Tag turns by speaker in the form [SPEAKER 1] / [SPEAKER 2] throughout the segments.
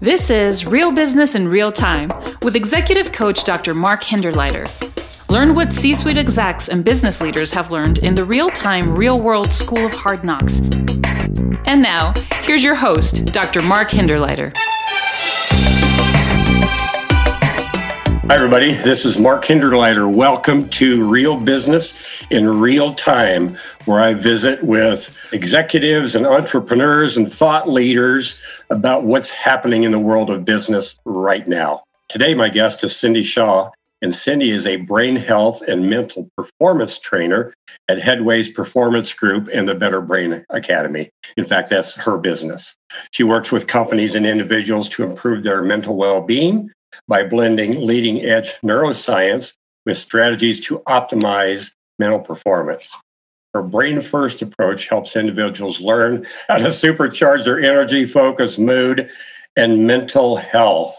[SPEAKER 1] This is Real Business in Real Time with executive coach Dr. Mark Hinderleiter. Learn what C suite execs and business leaders have learned in the real time, real world school of hard knocks. And now, here's your host, Dr. Mark Hinderleiter.
[SPEAKER 2] Hi, everybody. This is Mark Hinderleiter. Welcome to Real Business in Real Time, where I visit with executives and entrepreneurs and thought leaders about what's happening in the world of business right now. Today, my guest is Cindy Shaw, and Cindy is a brain health and mental performance trainer at Headways Performance Group and the Better Brain Academy. In fact, that's her business. She works with companies and individuals to improve their mental well being by blending leading edge neuroscience with strategies to optimize mental performance. Her brain first approach helps individuals learn how to supercharge their energy, focus, mood, and mental health.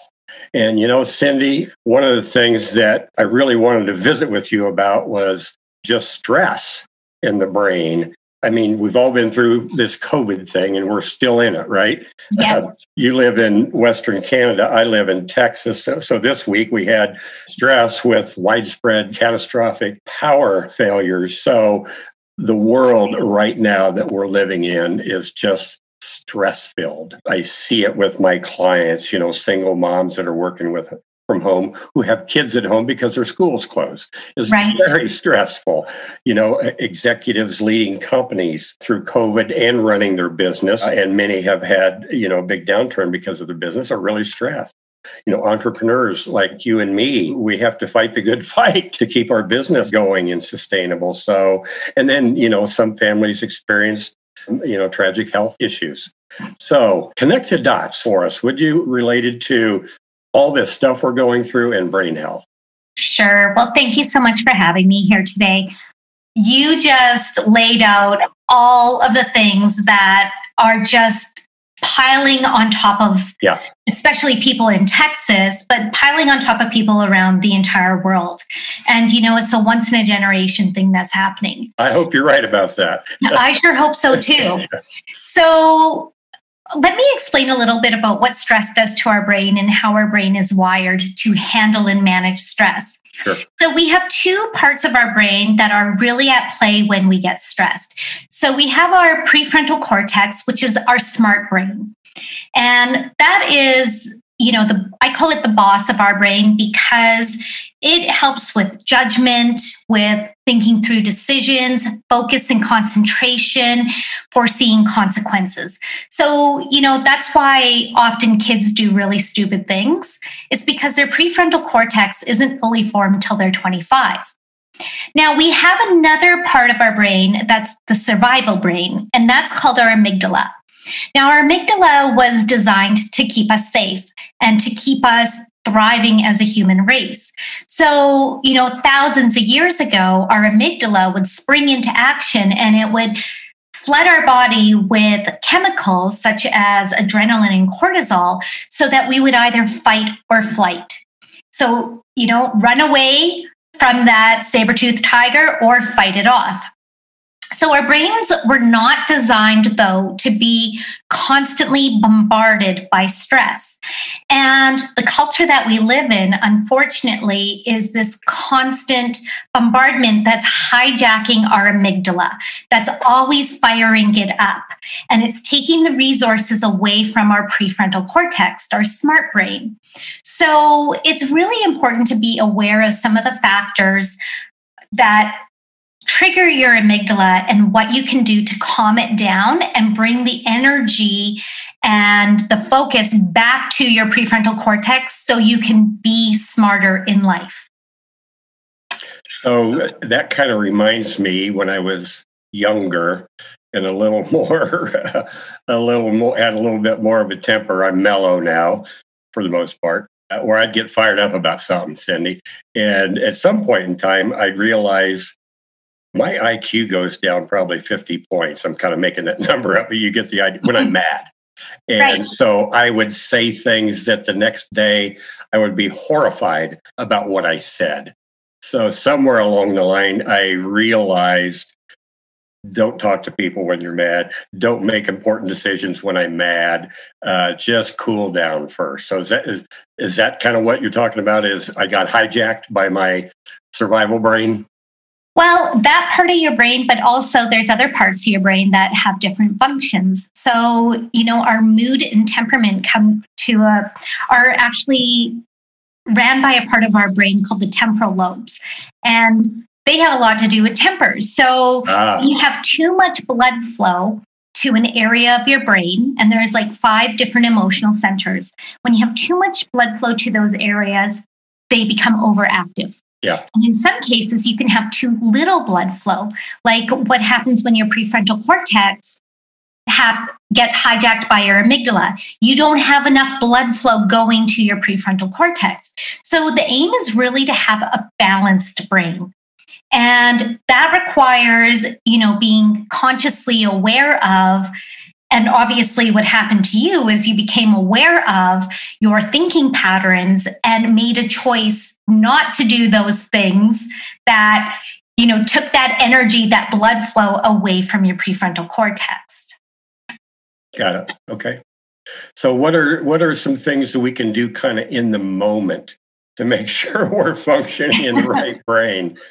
[SPEAKER 2] And you know, Cindy, one of the things that I really wanted to visit with you about was just stress in the brain I mean, we've all been through this COVID thing and we're still in it, right?
[SPEAKER 3] Yes.
[SPEAKER 2] Uh, you live in Western Canada. I live in Texas. So, so, this week we had stress with widespread catastrophic power failures. So the world right now that we're living in is just stress filled. I see it with my clients, you know, single moms that are working with from home who have kids at home because their schools closed is right. very stressful. You know, executives leading companies through COVID and running their business, and many have had, you know, a big downturn because of their business are really stressed. You know, entrepreneurs like you and me, we have to fight the good fight to keep our business going and sustainable. So, and then, you know, some families experience, you know, tragic health issues. So, connect the dots for us. Would you related to all this stuff we're going through and brain health.
[SPEAKER 3] Sure. Well, thank you so much for having me here today. You just laid out all of the things that are just piling on top of,
[SPEAKER 2] yeah.
[SPEAKER 3] especially people in Texas, but piling on top of people around the entire world. And, you know, it's a once in a generation thing that's happening.
[SPEAKER 2] I hope you're right about that.
[SPEAKER 3] I sure hope so too. So, let me explain a little bit about what stress does to our brain and how our brain is wired to handle and manage stress.
[SPEAKER 2] Sure.
[SPEAKER 3] So, we have two parts of our brain that are really at play when we get stressed. So, we have our prefrontal cortex, which is our smart brain. And that is you know the i call it the boss of our brain because it helps with judgment with thinking through decisions focus and concentration foreseeing consequences. So you know that's why often kids do really stupid things it's because their prefrontal cortex isn't fully formed until they're 25 now we have another part of our brain that's the survival brain and that's called our amygdala now, our amygdala was designed to keep us safe and to keep us thriving as a human race. So, you know, thousands of years ago, our amygdala would spring into action and it would flood our body with chemicals such as adrenaline and cortisol so that we would either fight or flight. So, you know, run away from that saber-toothed tiger or fight it off. So, our brains were not designed, though, to be constantly bombarded by stress. And the culture that we live in, unfortunately, is this constant bombardment that's hijacking our amygdala, that's always firing it up. And it's taking the resources away from our prefrontal cortex, our smart brain. So, it's really important to be aware of some of the factors that trigger your amygdala and what you can do to calm it down and bring the energy and the focus back to your prefrontal cortex so you can be smarter in life.
[SPEAKER 2] So that kind of reminds me when I was younger and a little more, a little more, had a little bit more of a temper. I'm mellow now for the most part, uh, where I'd get fired up about something, Cindy. And at some point in time, I realized my IQ goes down probably 50 points. I'm kind of making that number up, but you get the idea when I'm mad. And right. so I would say things that the next day I would be horrified about what I said. So somewhere along the line, I realized don't talk to people when you're mad. Don't make important decisions when I'm mad. Uh, just cool down first. So is that is is that kind of what you're talking about? Is I got hijacked by my survival brain?
[SPEAKER 3] Well, that part of your brain, but also there's other parts of your brain that have different functions. So, you know, our mood and temperament come to a, are actually ran by a part of our brain called the temporal lobes. And they have a lot to do with tempers. So, ah. you have too much blood flow to an area of your brain, and there's like five different emotional centers. When you have too much blood flow to those areas, they become overactive.
[SPEAKER 2] Yeah.
[SPEAKER 3] And in some cases, you can have too little blood flow, like what happens when your prefrontal cortex have, gets hijacked by your amygdala. You don't have enough blood flow going to your prefrontal cortex. So the aim is really to have a balanced brain. And that requires, you know, being consciously aware of and obviously, what happened to you is you became aware of your thinking patterns and made a choice not to do those things that, you know, took that energy, that blood flow away from your prefrontal cortex.
[SPEAKER 2] Got it. Okay. So what are what are some things that we can do kind of in the moment to make sure we're functioning in the right brain?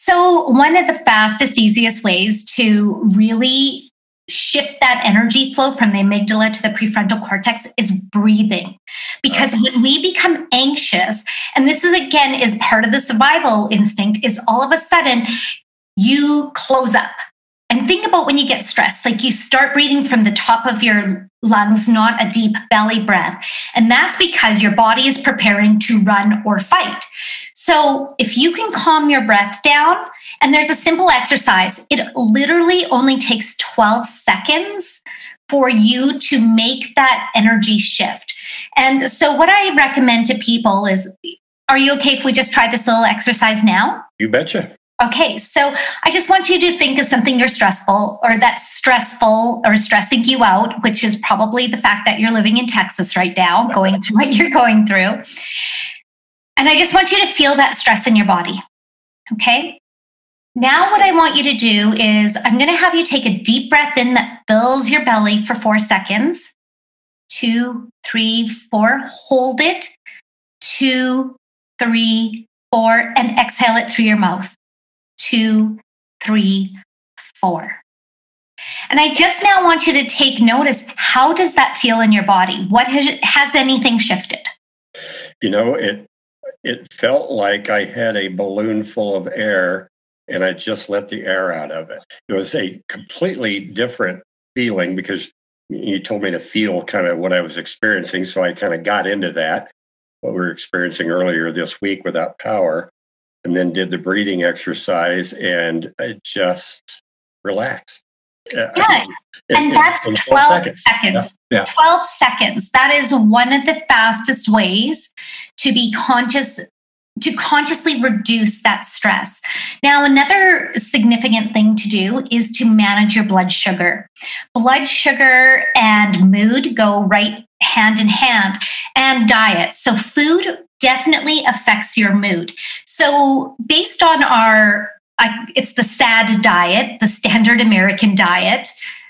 [SPEAKER 3] So one of the fastest, easiest ways to really shift that energy flow from the amygdala to the prefrontal cortex is breathing. Because when we become anxious and this is again is part of the survival instinct is all of a sudden you close up. And think about when you get stressed. Like you start breathing from the top of your lungs not a deep belly breath. And that's because your body is preparing to run or fight. So if you can calm your breath down and there's a simple exercise. It literally only takes 12 seconds for you to make that energy shift. And so, what I recommend to people is are you okay if we just try this little exercise now?
[SPEAKER 2] You betcha.
[SPEAKER 3] Okay, so I just want you to think of something you're stressful or that's stressful or stressing you out, which is probably the fact that you're living in Texas right now, going through what you're going through. And I just want you to feel that stress in your body. Okay. Now, what I want you to do is I'm going to have you take a deep breath in that fills your belly for four seconds. Two, three, four. Hold it. Two, three, four. And exhale it through your mouth. Two, three, four. And I just now want you to take notice how does that feel in your body? What has, has anything shifted?
[SPEAKER 2] You know, it it felt like I had a balloon full of air and I just let the air out of it. It was a completely different feeling because you told me to feel kind of what I was experiencing. So I kind of got into that, what we were experiencing earlier this week without power, and then did the breathing exercise and I just relaxed.
[SPEAKER 3] Uh, yeah, and that's 12, 12 seconds. seconds. Yeah. yeah. 12 seconds. That is one of the fastest ways to be conscious to consciously reduce that stress. Now, another significant thing to do is to manage your blood sugar. Blood sugar and mood go right hand in hand, and diet. So, food definitely affects your mood. So, based on our it's the SAD diet, the standard American diet.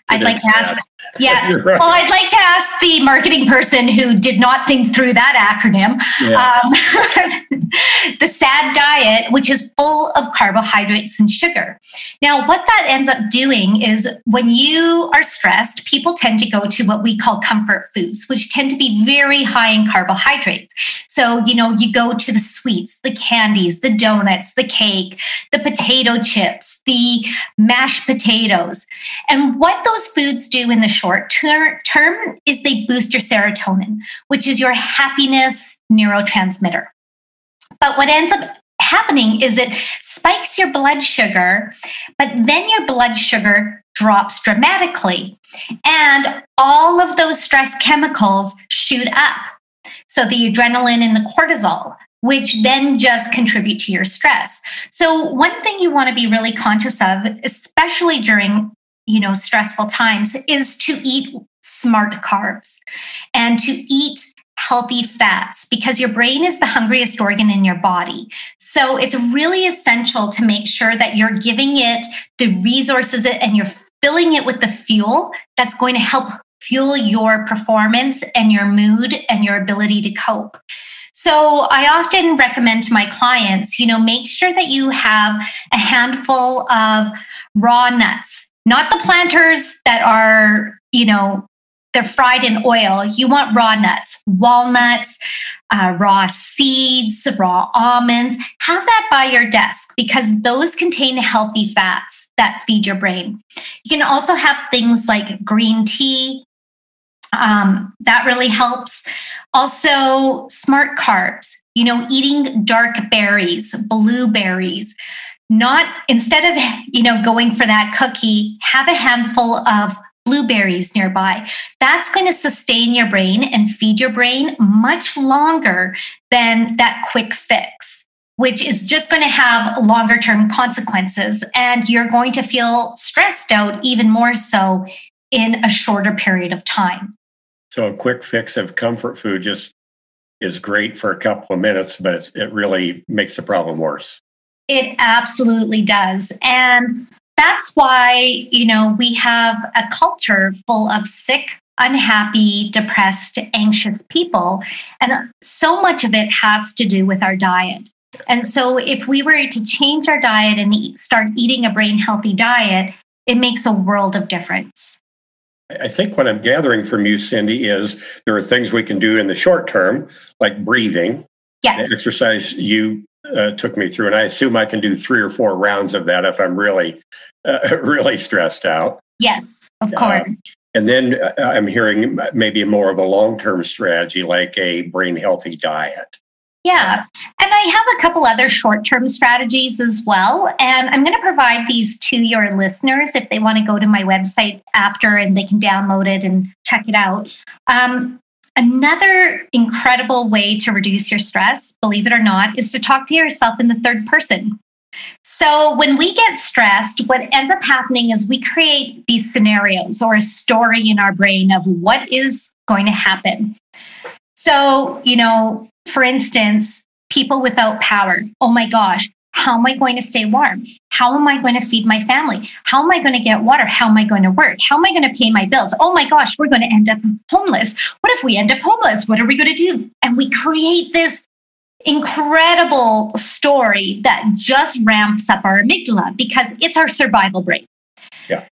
[SPEAKER 3] I'd like to ask yeah. Right. Well, I'd like to ask the marketing person who did not think through that acronym. Yeah. Um, the SAD diet, which is full of carbohydrates and sugar. Now, what that ends up doing is when you are stressed, people tend to go to what we call comfort foods, which tend to be very high in carbohydrates. So, you know, you go to the sweets, the candies, the donuts, the cake, the potato chips, the mashed potatoes. And what those foods do in the short ter- term is they boost your serotonin, which is your happiness neurotransmitter. But what ends up happening is it spikes your blood sugar, but then your blood sugar drops dramatically. And all of those stress chemicals shoot up. So the adrenaline and the cortisol, which then just contribute to your stress. So one thing you want to be really conscious of, especially during you know stressful times is to eat smart carbs and to eat healthy fats because your brain is the hungriest organ in your body. So it's really essential to make sure that you're giving it the resources and you're filling it with the fuel that's going to help fuel your performance and your mood and your ability to cope. So I often recommend to my clients, you know, make sure that you have a handful of raw nuts, not the planters that are, you know, they're fried in oil. You want raw nuts, walnuts, uh, raw seeds, raw almonds. Have that by your desk because those contain healthy fats that feed your brain. You can also have things like green tea. Um, that really helps. Also, smart carbs, you know, eating dark berries, blueberries, not instead of, you know, going for that cookie, have a handful of blueberries nearby. That's going to sustain your brain and feed your brain much longer than that quick fix, which is just going to have longer term consequences. And you're going to feel stressed out even more so in a shorter period of time.
[SPEAKER 2] So, a quick fix of comfort food just is great for a couple of minutes, but it really makes the problem worse.
[SPEAKER 3] It absolutely does. And that's why, you know, we have a culture full of sick, unhappy, depressed, anxious people. And so much of it has to do with our diet. And so, if we were to change our diet and eat, start eating a brain healthy diet, it makes a world of difference.
[SPEAKER 2] I think what I'm gathering from you, Cindy, is there are things we can do in the short term, like breathing.
[SPEAKER 3] Yes.
[SPEAKER 2] Exercise you uh, took me through, and I assume I can do three or four rounds of that if I'm really, uh, really stressed out.
[SPEAKER 3] Yes, of uh, course.
[SPEAKER 2] and then uh, I'm hearing maybe more of a long term strategy like a brain healthy diet.
[SPEAKER 3] Yeah. And I have a couple other short term strategies as well. And I'm going to provide these to your listeners if they want to go to my website after and they can download it and check it out. Um, Another incredible way to reduce your stress, believe it or not, is to talk to yourself in the third person. So, when we get stressed, what ends up happening is we create these scenarios or a story in our brain of what is going to happen. So, you know, for instance, people without power. Oh my gosh, how am I going to stay warm? How am I going to feed my family? How am I going to get water? How am I going to work? How am I going to pay my bills? Oh my gosh, we're going to end up homeless. What if we end up homeless? What are we going to do? And we create this incredible story that just ramps up our amygdala because it's our survival brain.
[SPEAKER 2] Yeah.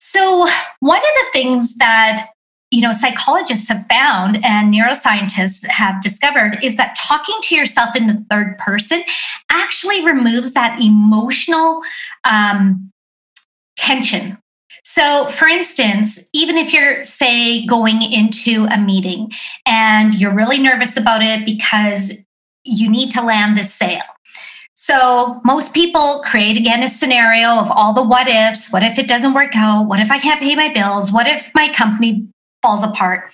[SPEAKER 3] So, one of the things that you know psychologists have found and neuroscientists have discovered is that talking to yourself in the third person actually removes that emotional um, tension so for instance even if you're say going into a meeting and you're really nervous about it because you need to land this sale so most people create again a scenario of all the what ifs. What if it doesn't work out? What if I can't pay my bills? What if my company falls apart.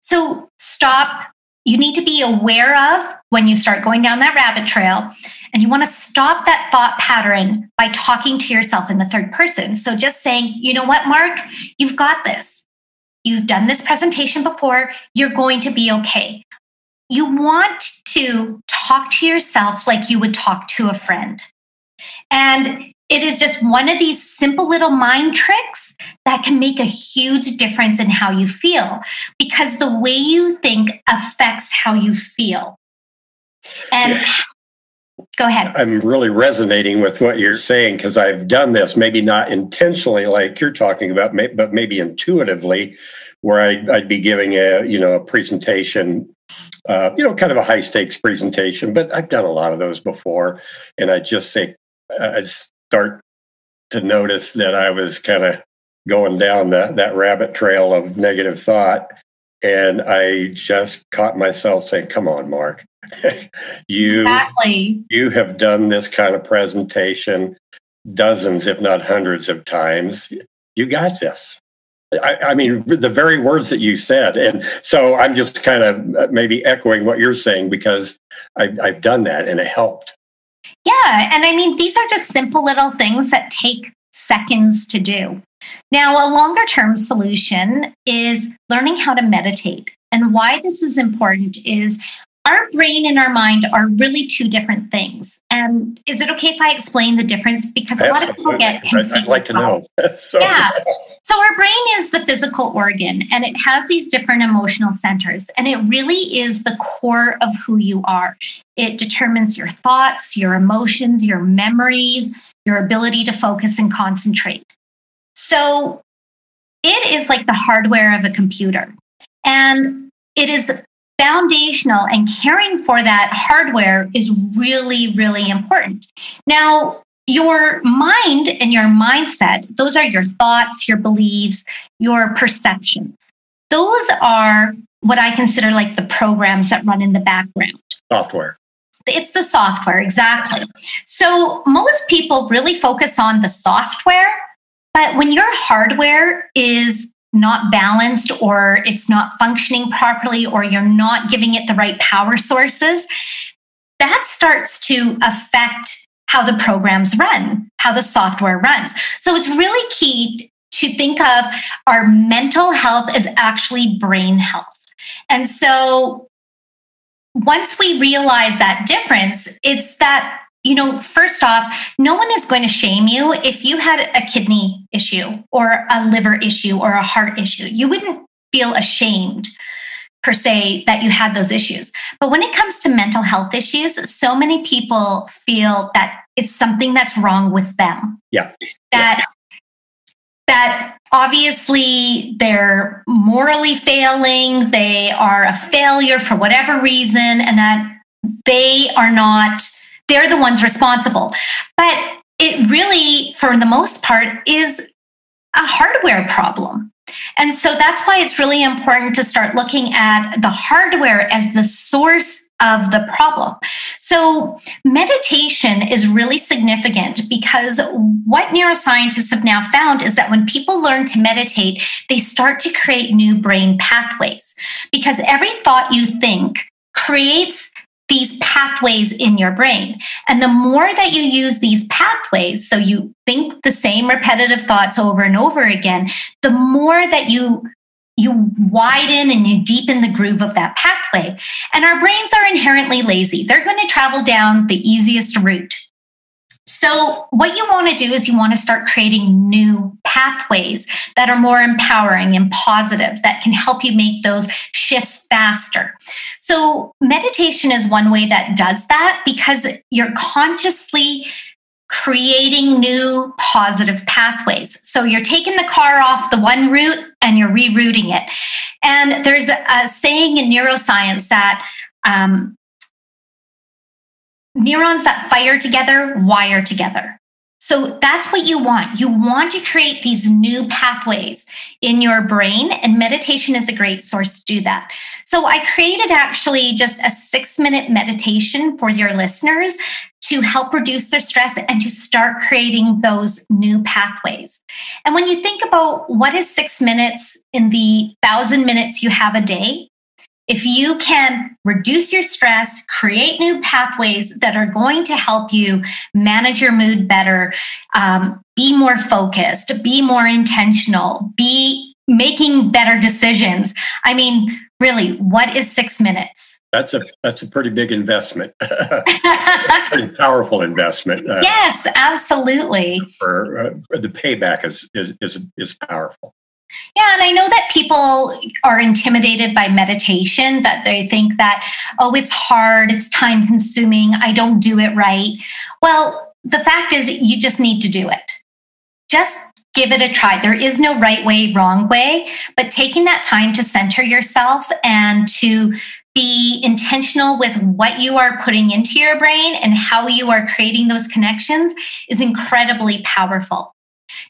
[SPEAKER 3] So stop. You need to be aware of when you start going down that rabbit trail. And you want to stop that thought pattern by talking to yourself in the third person. So just saying, you know what, Mark, you've got this. You've done this presentation before. You're going to be okay. You want to talk to yourself like you would talk to a friend. And it is just one of these simple little mind tricks that can make a huge difference in how you feel because the way you think affects how you feel. And yeah. go ahead.
[SPEAKER 2] I'm really resonating with what you're saying because I've done this, maybe not intentionally like you're talking about, but maybe intuitively, where I'd, I'd be giving a you know a presentation uh, you know, kind of a high stakes presentation, but I've done a lot of those before. And I just say, I start to notice that I was kind of going down that that rabbit trail of negative thought. And I just caught myself saying, come on, Mark. you
[SPEAKER 3] exactly.
[SPEAKER 2] you have done this kind of presentation dozens, if not hundreds of times. You got this. I, I, mean, the very words that you said. And so I'm just kind of uh, maybe echoing what you're saying because I've, I've done that and it helped.
[SPEAKER 3] Yeah. And I mean, these are just simple little things that take seconds to do. Now, a longer term solution is learning how to meditate. And why this is important is our brain and our mind are really two different things. And is it okay if I explain the difference? Because a lot of people get confused.
[SPEAKER 2] I'd like to know.
[SPEAKER 3] so. Yeah. So our brain is the physical organ and it has these different emotional centers. And it really is the core of who you are. It determines your thoughts, your emotions, your memories, your ability to focus and concentrate. So it is like the hardware of a computer. And it is foundational and caring for that hardware is really, really important. Now, your mind and your mindset, those are your thoughts, your beliefs, your perceptions. Those are what I consider like the programs that run in the background.
[SPEAKER 2] Software.
[SPEAKER 3] It's the software, exactly. So most people really focus on the software, but when your hardware is not balanced or it's not functioning properly or you're not giving it the right power sources, that starts to affect how the programs run, how the software runs. So it's really key to think of our mental health as actually brain health. And so once we realize that difference, it's that you know, first off, no one is going to shame you if you had a kidney issue or a liver issue or a heart issue. You wouldn't feel ashamed per se that you had those issues. But when it comes to mental health issues, so many people feel that it's something that's wrong with them.
[SPEAKER 2] Yeah.
[SPEAKER 3] That yeah. that obviously they're morally failing, they are a failure for whatever reason and that they are not they're the ones responsible. But it really, for the most part, is a hardware problem. And so that's why it's really important to start looking at the hardware as the source of the problem. So, meditation is really significant because what neuroscientists have now found is that when people learn to meditate, they start to create new brain pathways because every thought you think creates these pathways in your brain. And the more that you use these pathways, so you think the same repetitive thoughts over and over again, the more that you you widen and you deepen the groove of that pathway. And our brains are inherently lazy. They're going to travel down the easiest route. So, what you want to do is you want to start creating new pathways that are more empowering and positive that can help you make those shifts faster. So, meditation is one way that does that because you're consciously creating new positive pathways. So you're taking the car off the one route and you're rerouting it. And there's a, saying in neuroscience that um, neurons that fire together wire together. So that's what you want. You want to create these new pathways in your brain, and meditation is a great source to do that. So I created actually just a six minute meditation for your listeners to help reduce their stress and to start creating those new pathways. And when you think about what is six minutes in the thousand minutes you have a day, if you can reduce your stress, create new pathways that are going to help you manage your mood better, um, be more focused, be more intentional, be making better decisions. I mean, really, what is six minutes?
[SPEAKER 2] That's a that's a pretty big investment, pretty powerful investment.
[SPEAKER 3] Uh, yes, absolutely.
[SPEAKER 2] For uh, the payback is is is is powerful.
[SPEAKER 3] Yeah, and I know that people are intimidated by meditation, that they think that, oh, it's hard, it's time consuming, I don't do it right. Well, the fact is, you just need to do it. Just give it a try. There is no right way, wrong way, but taking that time to center yourself and to be intentional with what you are putting into your brain and how you are creating those connections is incredibly powerful.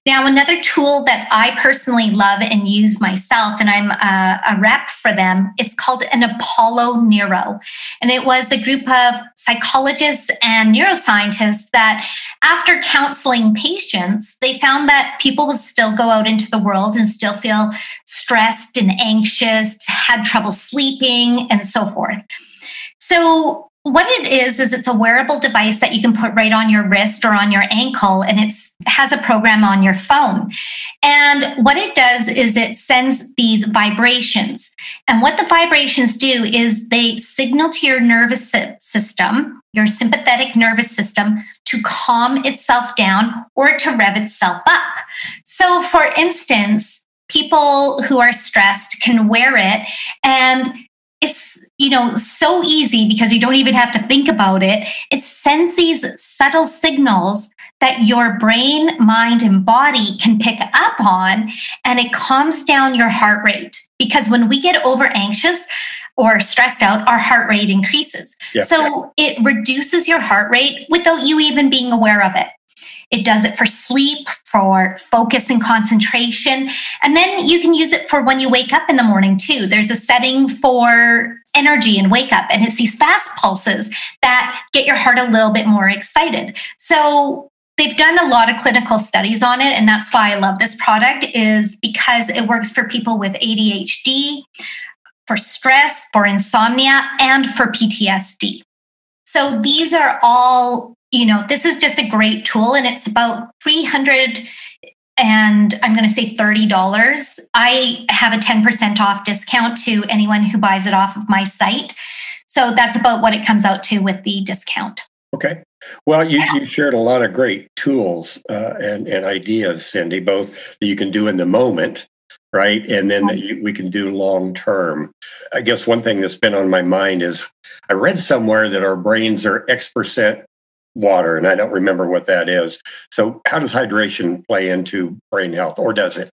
[SPEAKER 3] Now, another tool that I personally love and use myself, and I'm a, a, rep for them, it's called an Apollo Neuro. And it was a group of psychologists and neuroscientists that, after counseling patients, they found that people would still go out into the world and still feel stressed and anxious, had trouble sleeping, and so forth. So what it is is it's a wearable device that you can put right on your wrist or on your ankle and it has a program on your phone. And what it does is it sends these vibrations. And what the vibrations do is they signal to your nervous system your sympathetic nervous system to calm itself down or to rev itself up. So for instance people who are stressed can wear it and it's you know so easy because you don't even have to think about it. It sends these subtle signals that your brain mind and body can pick up on and it calms down your heart rate. Because when we get over anxious or stressed out our heart rate increases. Yep. so it reduces your heart rate without you even being aware of it it does it for sleep, for focus and concentration. And then you can use it for when you wake up in the morning too. There's a setting for energy and wake up, and it's these fast pulses that get your heart a little bit more excited. So they've done a lot of clinical studies on it and that's why i love this product is because it works for people with adhd for stress for insomnia and for ptsd so these are all you know, this is just a great tool and it's about 300 and I'm going to say $30. I have a 10% off discount to anyone who buys it off of my site. So that's about what it comes out to with the discount.
[SPEAKER 2] Okay. Well, you, you shared a lot of great tools uh, and, and ideas, Cindy, both that you can do in the moment, right? And then that you, we can do long term. I guess one thing that's been on my mind is I read somewhere that our brains are X percent water, and I don't remember what that is. So, how does hydration play into brain health, or does it?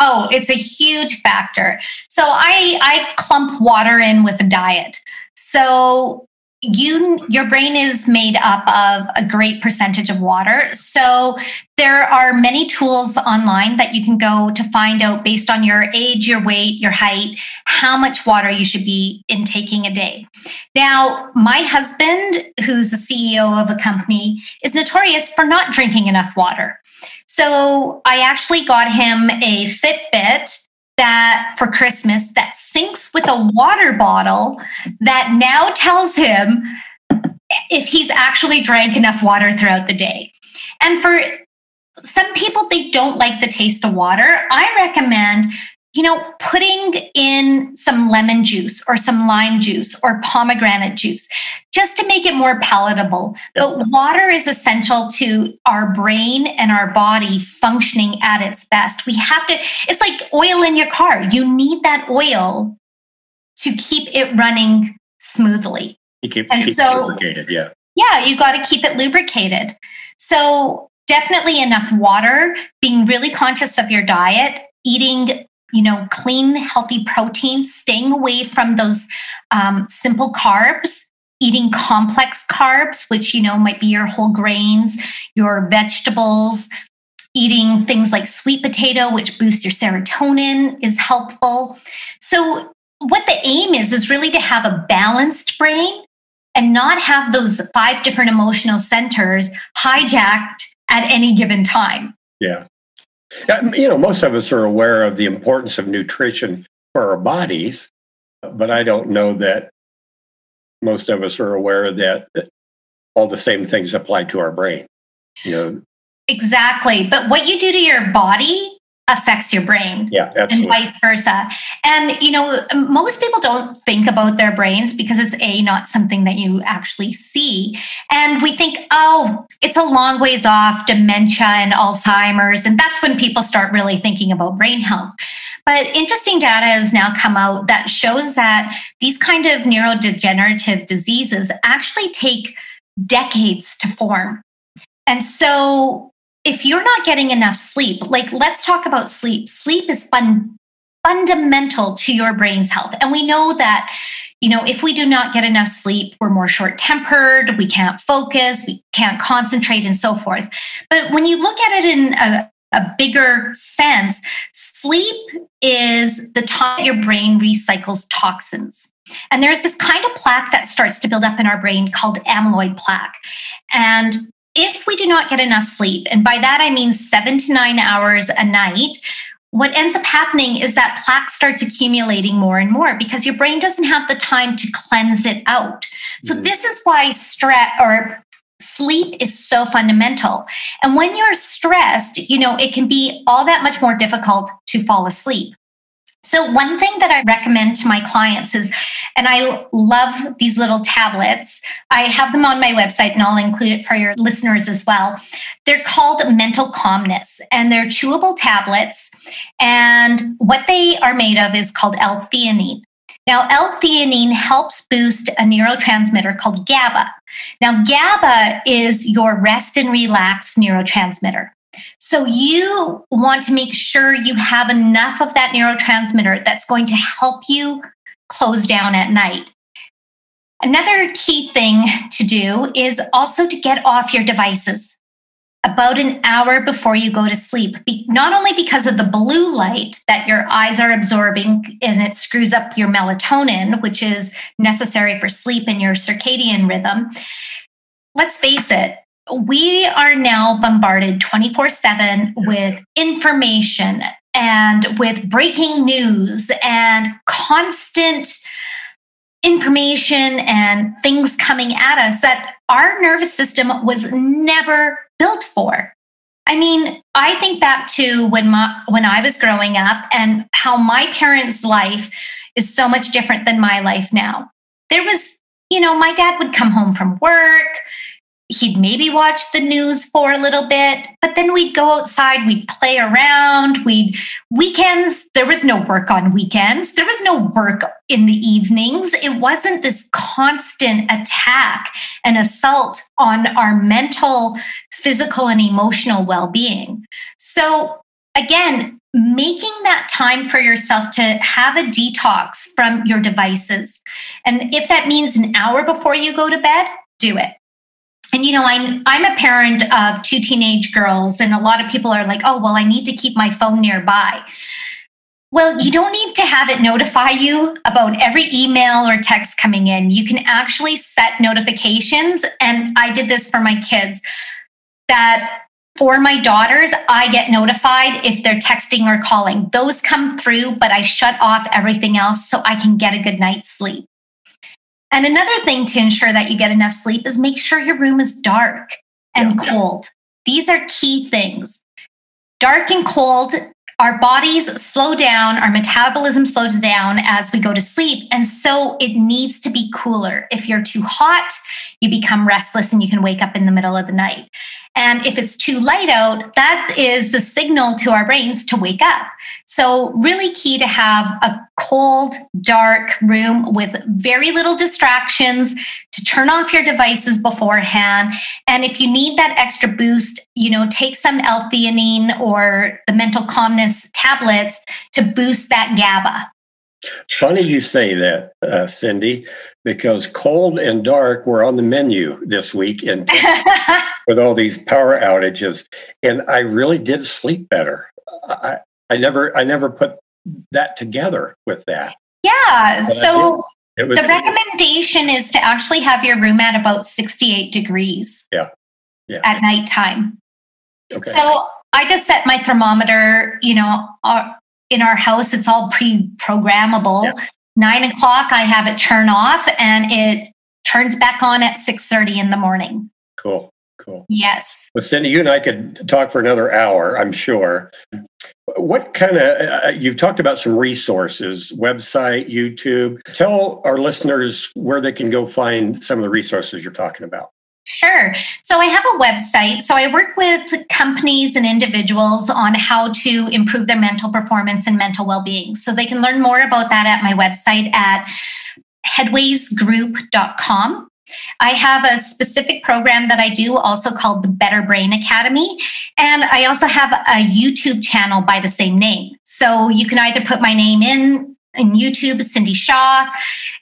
[SPEAKER 3] Oh, it's a huge factor. So I I clump water in with a diet. So you your brain is made up of a great percentage of water. So there are many tools online that you can go to find out based on your age your weight your height how much water you should be intaking a day. Now my husband who's the ceo of a company is notorious for not drinking enough water. So i actually got him a fitbit that for Christmas that syncs with a water bottle that now tells him if he's actually drank enough water throughout the day. And for some people, they don't like the taste of water. I recommend you know, putting in some lemon juice or some lime juice or pomegranate juice just to make it more palatable. But water is essential to our brain and our body functioning at its best. We have to, it's like oil in your car. You need that oil to keep it running smoothly.
[SPEAKER 2] You keep, and keep so, lubricated, yeah.
[SPEAKER 3] Yeah, you got to keep it lubricated. So, definitely enough water, being really conscious of your diet, eating you know, clean, healthy proteins, staying away from those um, simple carbs, eating complex carbs, which, you know, might be your whole grains, your vegetables, eating things like sweet potato, which boosts your serotonin, is helpful. So, what the aim is, is really to have a balanced brain and not have those five different emotional centers hijacked at any given time.
[SPEAKER 2] Yeah. You know, most of us are aware of the importance of nutrition for our bodies, but I don't know that most of us are aware that uh, all the same things apply to our brain. You know,
[SPEAKER 3] exactly. But what you do to your body affects your brain
[SPEAKER 2] yeah
[SPEAKER 3] absolutely. and vice versa. And you know most people don't think about their brains because it's a not something that you actually see. And we think oh it's a long ways off dementia and alzheimer's and that's when people start really thinking about brain health. But interesting data has now come out that shows that these kind of neurodegenerative diseases actually take decades to form. And so if you're not getting enough sleep, like let's talk about sleep. Sleep is fun, fundamental to your brain's health. And we know that, you know, if we do not get enough sleep, we're more short tempered, we can't focus, we can't concentrate, and so forth. But when you look at it in a, a bigger sense, sleep is the time your brain recycles toxins. And there's this kind of plaque that starts to build up in our brain called amyloid plaque. And if we do not get enough sleep, and by that I mean seven to nine hours a night, what ends up happening is that plaque starts accumulating more and more because your brain doesn't have the time to cleanse it out. So mm-hmm. this is why stress or sleep is so fundamental. And when you're stressed, you know, it can be all that much more difficult to fall asleep. So, one thing that I recommend to my clients is, and I love these little tablets. I have them on my website and I'll include it for your listeners as well. They're called Mental Calmness and they're chewable tablets. And what they are made of is called L theanine. Now, L-theanine helps boost a neurotransmitter called GABA. Now, GABA is your rest and relax neurotransmitter. So you want to make sure you have enough of that neurotransmitter that's going to help you close down at night. Another key thing to do is also to get off your devices about an hour before you go to sleep, not only because of the blue light that your eyes are absorbing and it screws up your melatonin, which is necessary for sleep and your circadian rhythm. Let's face it, we are now bombarded 24 7 with information and with breaking news and constant information and things coming at us that our nervous system was never built for. I mean, I think back to when my, when I was growing up and how my parents' life is so much different than my life now. There was, you know, my dad would come home from work, he'd maybe watch the news for a little bit but then we'd go outside we'd play around we'd weekends there was no work on weekends. There was no work in the evenings. It wasn't this constant attack and assault on our mental physical and emotional well-being. So again making that time for yourself to have a detox from your devices. And if that means an hour before you go to bed do it and you know i'm i'm a parent of two teenage girls and a lot of people are like oh well i need to keep my phone nearby. Well you don't need to have it notify you about every email or text coming in. You can actually set notifications and i did this for my kids that for my daughters i get notified if they're texting or calling. Those come through but i shut off everything else so i can get a good night's sleep and another thing to ensure that you get enough sleep is make sure your room is dark and yeah, cold. Yeah. These are key things. Dark and cold, our bodies slow down, our metabolism slows down as we go to sleep. And so it needs to be cooler. If you're too hot, you become restless and you can wake up in the middle of the night. And if it's too light out, that is the signal to our brains to wake up. So, really key to have a cold, dark room with very little distractions, to turn off your devices beforehand. And if you need that extra boost, you know, take some L theanine or the mental calmness tablets to boost that GABA.
[SPEAKER 2] Funny you say that, uh, Cindy, because cold and dark were on the menu this week and with all these power outages, and I really did sleep better. I, I never I never put that together with that.
[SPEAKER 3] Yeah. But so was, the recommendation is to actually have your room at about 68 degrees.
[SPEAKER 2] Yeah. Yeah.
[SPEAKER 3] At nighttime. Okay. So I just set my thermometer, you know, uh, in our house, it's all pre-programmable. Yeah. Nine o'clock, I have it turn off, and it turns back on at six thirty in the morning.
[SPEAKER 2] Cool, cool.
[SPEAKER 3] Yes.
[SPEAKER 2] Well, Cindy, you and I could talk for another hour, I'm sure. What kind of, uh, you've talked about some resources, website, YouTube. Tell our listeners where they can go find some of the resources you're talking about.
[SPEAKER 3] Sure. So I have a website. So I work with companies and individuals on how to improve their mental performance and mental well being. So they can learn more about that at my website at headwaysgroup.com. I have a specific program that I do also called the Better Brain Academy. And I also have a YouTube channel by the same name. So you can either put my name in in YouTube, Cindy Shaw,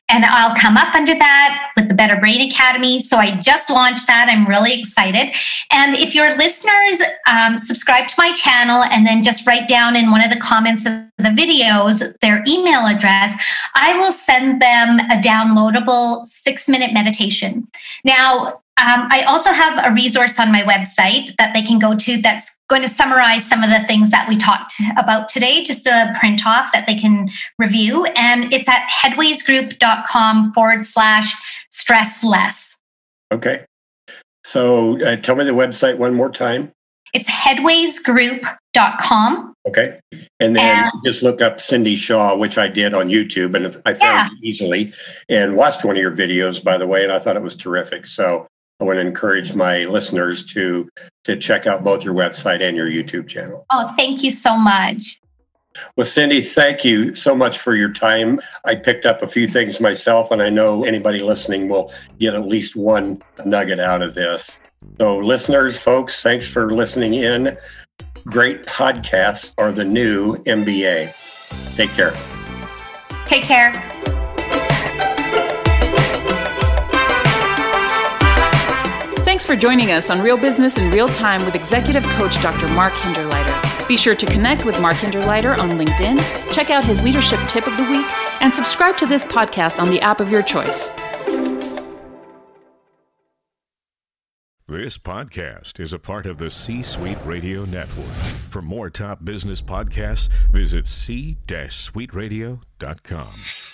[SPEAKER 3] and I'll come up under that with the Better Brain Academy. So I just launched that. I'm really excited. And if your listeners um, subscribe to my channel and then just write down in one of the comments of the videos their email address, I will send them a downloadable six minute meditation. Now, Um, I also have a resource on my website that they can go to that's going to summarize some of the things that we talked about today, just a print off that they can review. And it's at headwaysgroup.com forward slash stress less.
[SPEAKER 2] Okay. So uh, tell me the website one more time.
[SPEAKER 3] It's headwaysgroup.com.
[SPEAKER 2] Okay. And then and, just look up Cindy Shaw, which I did on YouTube and I found yeah. easily and watched one of your videos, by the way, and I thought it was terrific. So I want to encourage my listeners to to check out both your website and your YouTube channel.
[SPEAKER 3] Oh, thank you so much.
[SPEAKER 2] Well, Cindy, thank you so much for your time. I picked up a few things myself, and I know anybody listening will get at least one nugget out of this. So, listeners, folks, thanks for listening in. Great podcasts are the new MBA. Take care.
[SPEAKER 3] Take care.
[SPEAKER 1] Thanks for joining us on Real Business in Real Time with Executive Coach Dr. Mark Hinderleiter. Be sure to connect with Mark Hinderleiter on LinkedIn, check out his leadership tip of the week, and subscribe to this podcast on the app of your choice.
[SPEAKER 4] This podcast is a part of the C Suite Radio Network. For more top business podcasts, visit c-suiteradio.com.